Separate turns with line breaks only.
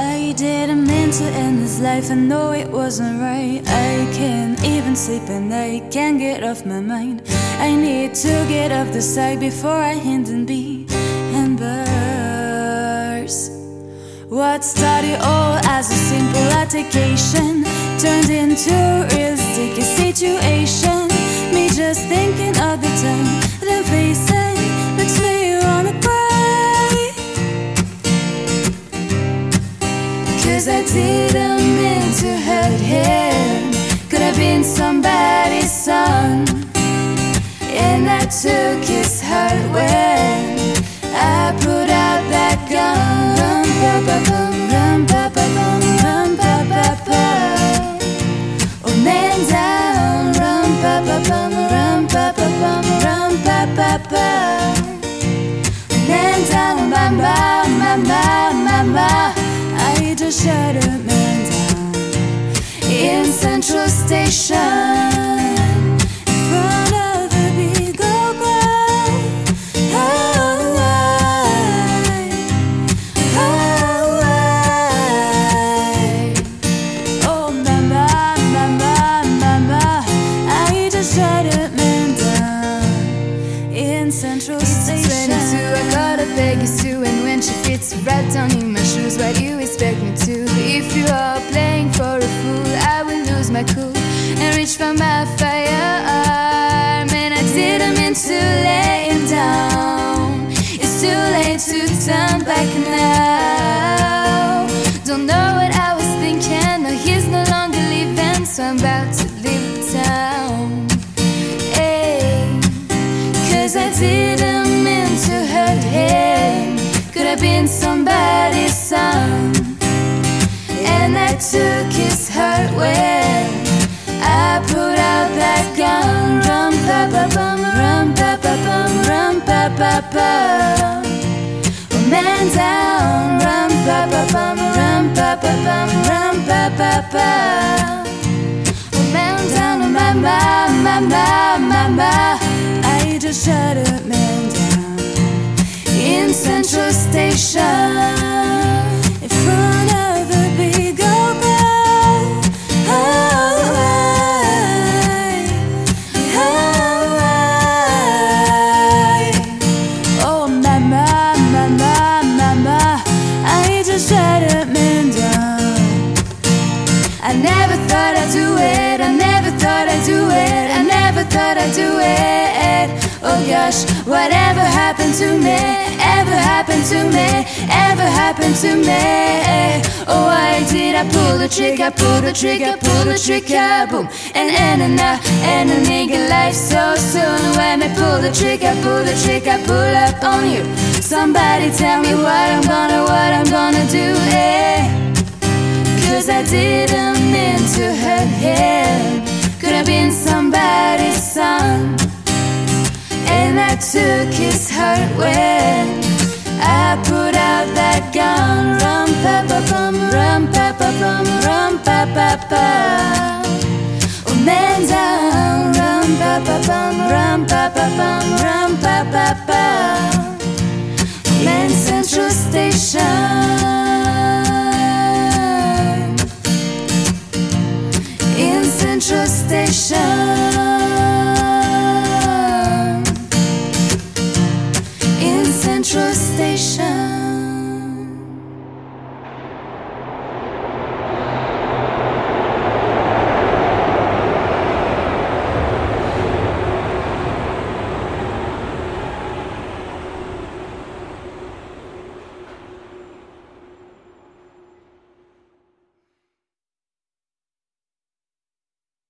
I didn't mean to end this life, I know it wasn't right. I can't even sleep and I can't get off my mind. I need to get off the side before I end and be and burst. What started all as a simple altercation turned into a real sticky situation. Me just thinking of the time that I'm facing makes me been somebody's son. And I took his heart when I put out that gun. Bum, bum. Oh, man down. Rum, pa, pa, bum, rum, pa, pa, bum, rum, pa, pa, pa. Man down, mama, mama, mama. I just a man Central Station.
Firearm. And I didn't mean to lay him down. It's too late to turn back now. Don't know what I was thinking. No, he's no longer living, so I'm about to leave town. Cause I didn't mean to hurt him. Could have been somebody's son. And I took his heart when pa pa bum, rum pa pa bum, rum pa pa pa. Oh man down, rum pa pa bum, rum pa pa bum, rum pa pa pa. Oh man down, mama, mama, mama.
I just shut a man down
in Central Station. Thought I'd do it. I never thought I'd do it. I never thought I'd do it. Oh gosh, whatever happened to me? Ever happened to me? Ever happened to me? Oh, why did I pull the trigger? Pull the trigger, pull the trigger, boom. And and and uh, and a nigga life so soon. When I pull the trigger, pull the trigger, pull up on you. Somebody tell me what I'm gonna, what I'm gonna do. Eh? Cause I didn't mean to hurt him. Could have been somebody's son. And I took his heart when I put out that gun. Rum pa pa pum, rum pa pa pum, rum pa pa pa. Oh man down, rum pa pa pum, rum pa pa pum, rum pa pa pa. Man Central Station.